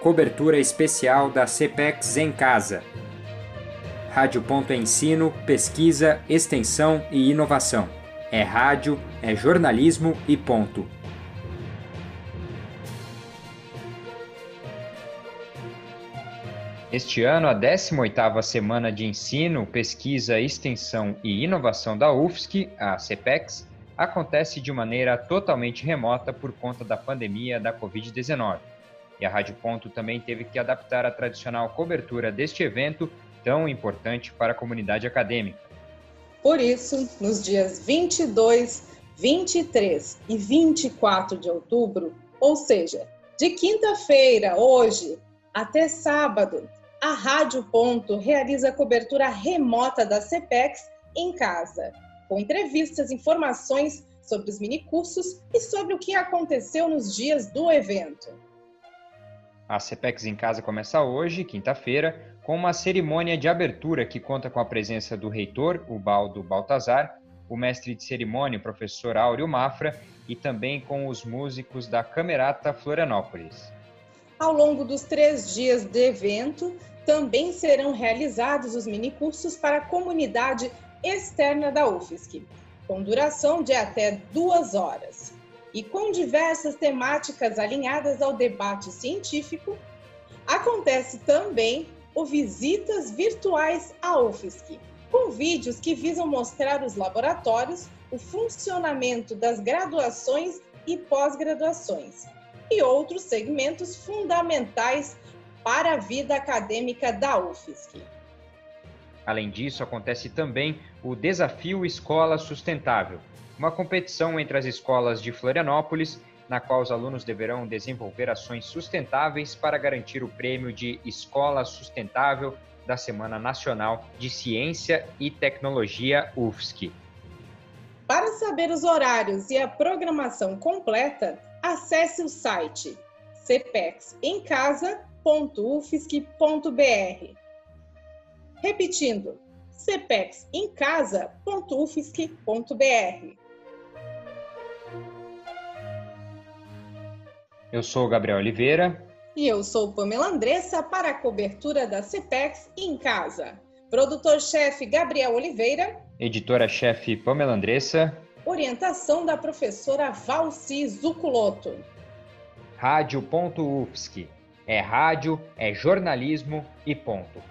Cobertura especial da CPEX em casa. Rádio Ponto ensino, pesquisa, extensão e inovação. É rádio, é jornalismo e ponto. Este ano, a 18ª Semana de Ensino, Pesquisa, Extensão e Inovação da UFSC, a CPEX, acontece de maneira totalmente remota por conta da pandemia da Covid-19. E a Rádio Ponto também teve que adaptar a tradicional cobertura deste evento tão importante para a comunidade acadêmica. Por isso, nos dias 22, 23 e 24 de outubro, ou seja, de quinta-feira, hoje, até sábado, a Rádio Ponto realiza cobertura remota da CPEX em casa, com entrevistas, informações sobre os minicursos e sobre o que aconteceu nos dias do evento. A CPEX em casa começa hoje, quinta-feira, com uma cerimônia de abertura que conta com a presença do reitor, o Baldo Baltazar, o mestre de cerimônia, o professor Áureo Mafra, e também com os músicos da Camerata Florianópolis. Ao longo dos três dias de evento, também serão realizados os minicursos para a comunidade externa da UFSC, com duração de até duas horas e com diversas temáticas alinhadas ao debate científico. Acontece também o Visitas Virtuais à UFSC, com vídeos que visam mostrar os laboratórios, o funcionamento das graduações e pós-graduações e outros segmentos fundamentais para a vida acadêmica da UFSC. Além disso, acontece também o Desafio Escola Sustentável, uma competição entre as escolas de Florianópolis, na qual os alunos deverão desenvolver ações sustentáveis para garantir o prêmio de Escola Sustentável da Semana Nacional de Ciência e Tecnologia UFSC. Para saber os horários e a programação completa, acesse o site cpexemcasa.com cepexemcasa.ufsc.br. Repetindo, cepexemcasa.ufsc.br. Eu sou Gabriel Oliveira. E eu sou Pamela Andressa para a cobertura da CEPEX em casa. Produtor-chefe Gabriel Oliveira. Editora-chefe Pamela Andressa. Orientação da professora Valci Zuculoto. Rádio.UFSC é rádio, é jornalismo e ponto.